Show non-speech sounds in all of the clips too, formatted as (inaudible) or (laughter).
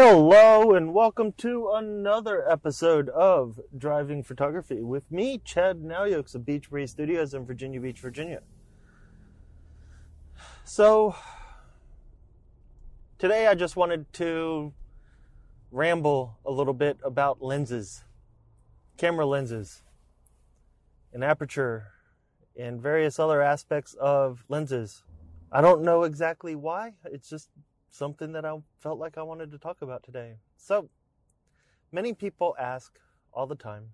Hello and welcome to another episode of Driving Photography with me, Chad Nalyokes of Beach Breeze Studios in Virginia Beach, Virginia. So, today I just wanted to ramble a little bit about lenses, camera lenses, and aperture, and various other aspects of lenses. I don't know exactly why, it's just something that I felt like I wanted to talk about today. So, many people ask all the time,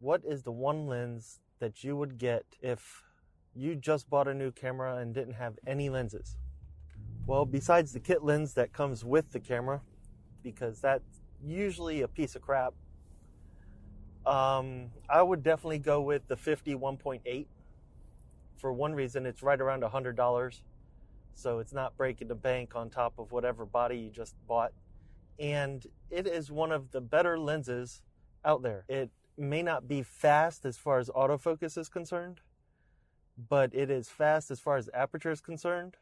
what is the one lens that you would get if you just bought a new camera and didn't have any lenses? Well, besides the kit lens that comes with the camera, because that's usually a piece of crap, um, I would definitely go with the 50 1.8. For one reason, it's right around $100 so it's not breaking the bank on top of whatever body you just bought. And it is one of the better lenses out there. It may not be fast as far as autofocus is concerned, but it is fast as far as aperture is concerned.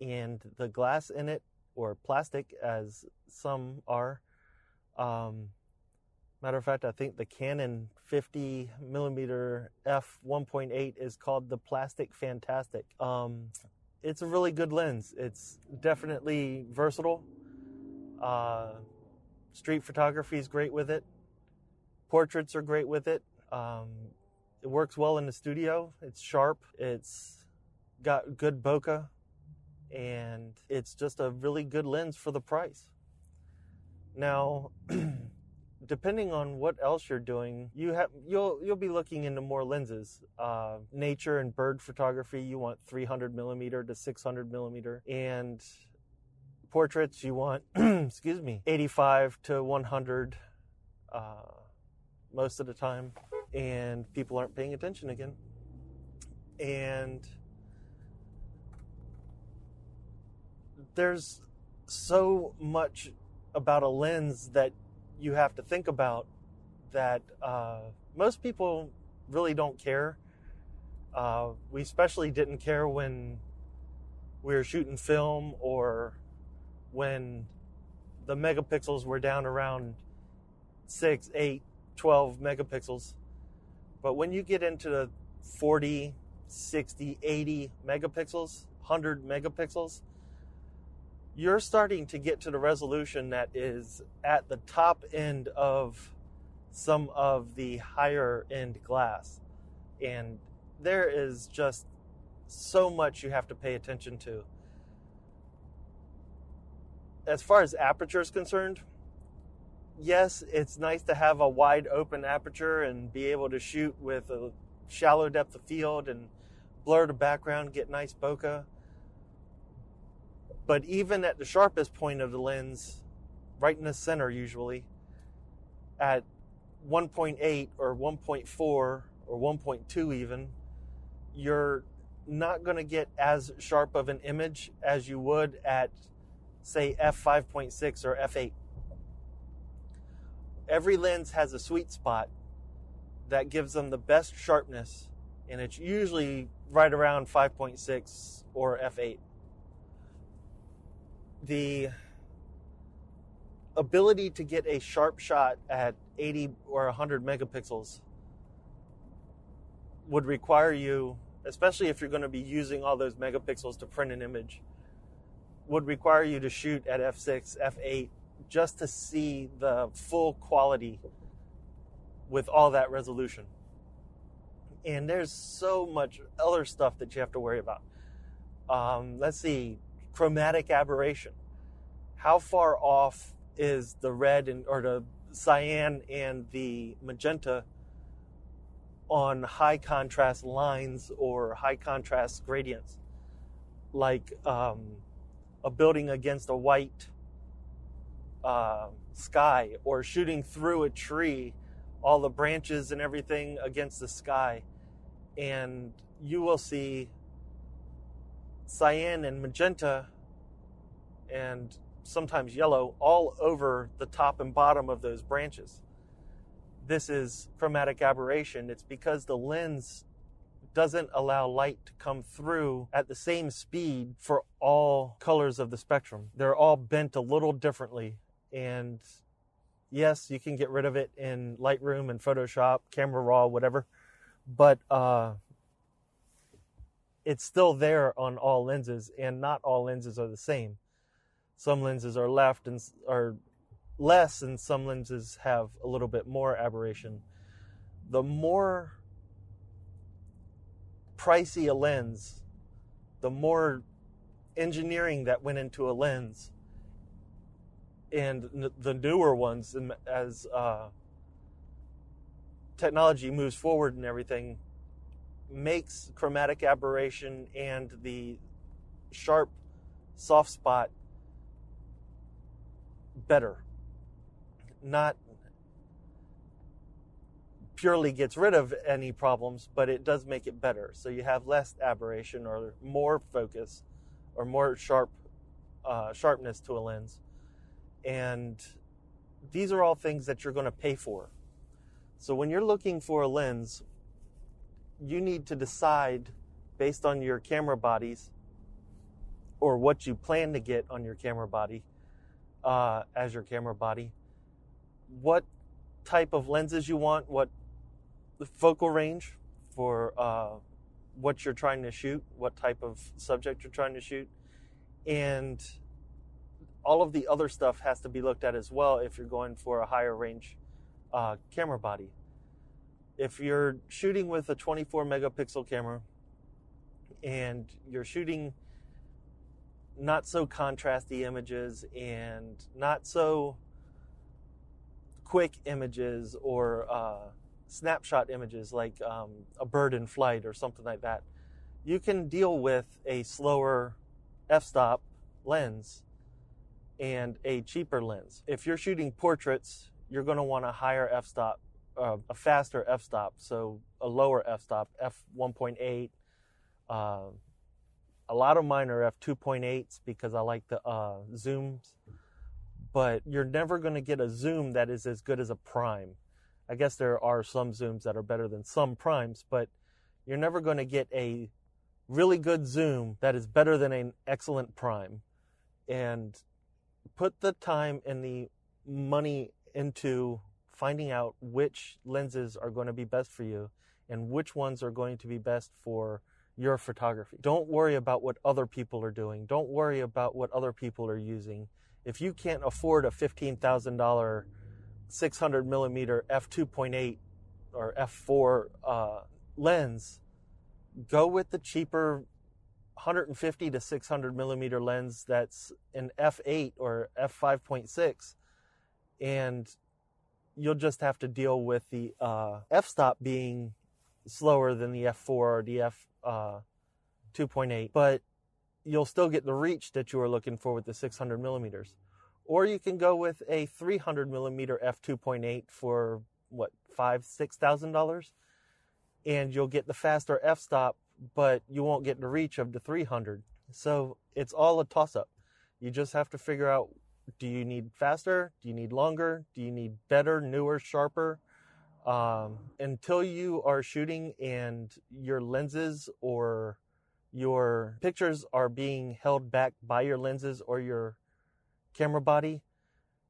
And the glass in it, or plastic as some are, um, matter of fact, I think the Canon 50 millimeter f 1.8 is called the Plastic Fantastic. Um, it's a really good lens. It's definitely versatile. Uh, street photography is great with it. Portraits are great with it. Um, it works well in the studio. It's sharp. It's got good bokeh, and it's just a really good lens for the price. Now, (clears throat) depending on what else you're doing, you have you'll you'll be looking into more lenses. Uh, nature and bird photography, you want 300 millimeter to 600 millimeter, and portraits, you want (clears throat) excuse me, 85 to 100 uh, most of the time, and people aren't paying attention again, and there's so much about a lens that you have to think about that uh, most people really don't care. Uh, we especially didn't care when we were shooting film or when the megapixels were down around 6, 8, 12 megapixels. But when you get into the 40, 60, 80 megapixels, 100 megapixels, you're starting to get to the resolution that is at the top end of some of the higher end glass. And there is just so much you have to pay attention to. As far as aperture is concerned, yes, it's nice to have a wide open aperture and be able to shoot with a shallow depth of field and blur the background, get nice bokeh. But even at the sharpest point of the lens, right in the center usually, at 1.8 or 1.4 or 1.2 even, you're not going to get as sharp of an image as you would at, say, f5.6 or f8. Every lens has a sweet spot that gives them the best sharpness, and it's usually right around 5.6 or f8 the ability to get a sharp shot at 80 or 100 megapixels would require you, especially if you're going to be using all those megapixels to print an image, would require you to shoot at f6, f8, just to see the full quality with all that resolution. And there's so much other stuff that you have to worry about. Um, let's see, chromatic aberration. How far off is the red and or the cyan and the magenta on high contrast lines or high contrast gradients, like um, a building against a white uh, sky or shooting through a tree, all the branches and everything against the sky, and you will see cyan and magenta and sometimes yellow all over the top and bottom of those branches. This is chromatic aberration. It's because the lens doesn't allow light to come through at the same speed for all colors of the spectrum. They're all bent a little differently. And yes, you can get rid of it in Lightroom and Photoshop, Camera Raw, whatever, but uh, it's still there on all lenses, and not all lenses are the same. Some lenses are left and are less, and some lenses have a little bit more aberration. The more pricey a lens, the more engineering that went into a lens, and the newer ones, as uh, technology moves forward and everything, makes chromatic aberration and the sharp soft spot better. Not purely gets rid of any problems, but it does make it better. So you have less aberration or more focus or more sharp uh, sharpness to a lens. And these are all things that you're going to pay for. So when you're looking for a lens, you need to decide based on your camera bodies or what you plan to get on your camera body uh, as your camera body, what type of lenses you want, what the focal range for uh, what you're trying to shoot, what type of subject you're trying to shoot, and all of the other stuff has to be looked at as well if you're going for a higher range uh, camera body. If you're shooting with a 24 megapixel camera and you're shooting not so contrasty images and not so quick images or uh, snapshot images like um, a bird in flight or something like that, you can deal with a slower f-stop lens and a cheaper lens. If you're shooting portraits, you're going to want a higher f-stop, uh, a faster f-stop, so a lower f-stop, f1.8. Uh, a lot of mine are f2.8s because I like the uh, zooms, but you're never going to get a zoom that is as good as a prime. I guess there are some zooms that are better than some primes, but you're never going to get a really good zoom that is better than an excellent prime. And put the time and the money into finding out which lenses are going to be best for you and which ones are going to be best for your photography. Don't worry about what other people are doing. Don't worry about what other people are using. If you can't afford a $15,000 600 millimeter f2.8 or f4 uh, lens, go with the cheaper 150 to 600 millimeter lens that's an f8 or f5.6, and you'll just have to deal with the uh, f-stop being slower than the f4 or the f uh, 2.8, but you'll still get the reach that you are looking for with the 600 millimeters. Or you can go with a 300 millimeter f2.8 for what five six thousand dollars, and you'll get the faster f-stop, but you won't get the reach of the 300. So it's all a toss-up. You just have to figure out: do you need faster? Do you need longer? Do you need better, newer, sharper? Um, until you are shooting and your lenses or your pictures are being held back by your lenses or your camera body,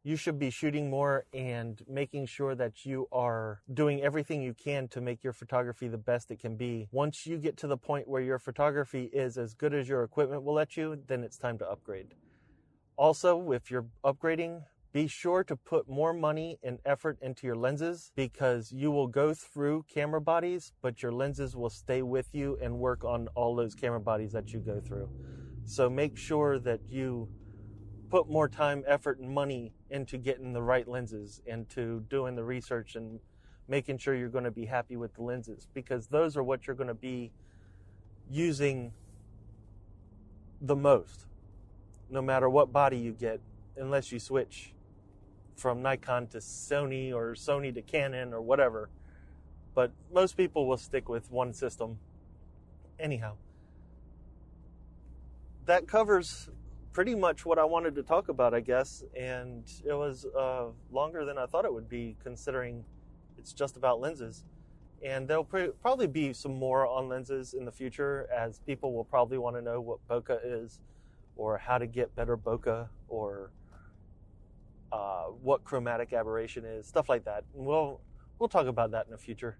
you should be shooting more and making sure that you are doing everything you can to make your photography the best it can be. Once you get to the point where your photography is as good as your equipment will let you, then it's time to upgrade. Also, if you're upgrading, be sure to put more money and effort into your lenses because you will go through camera bodies, but your lenses will stay with you and work on all those camera bodies that you go through. So make sure that you put more time, effort, and money into getting the right lenses and to doing the research and making sure you're going to be happy with the lenses because those are what you're going to be using the most no matter what body you get unless you switch from Nikon to Sony or Sony to Canon or whatever. But most people will stick with one system anyhow. That covers pretty much what I wanted to talk about, I guess, and it was uh, longer than I thought it would be, considering it's just about lenses. And there'll probably be some more on lenses in the future, as people will probably want to know what bokeh is, or how to get better bokeh, or uh, what chromatic aberration is, stuff like that. And we'll we'll talk about that in the future,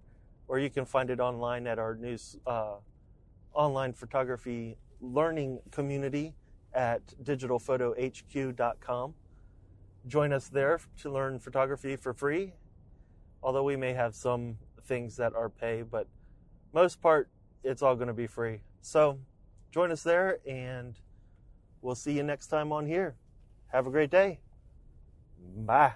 or you can find it online at our news uh, online photography learning community at digitalphotohq.com. Join us there to learn photography for free, although we may have some things that are pay, but most part it's all going to be free. So join us there and we'll see you next time on here. Have a great day. Bye.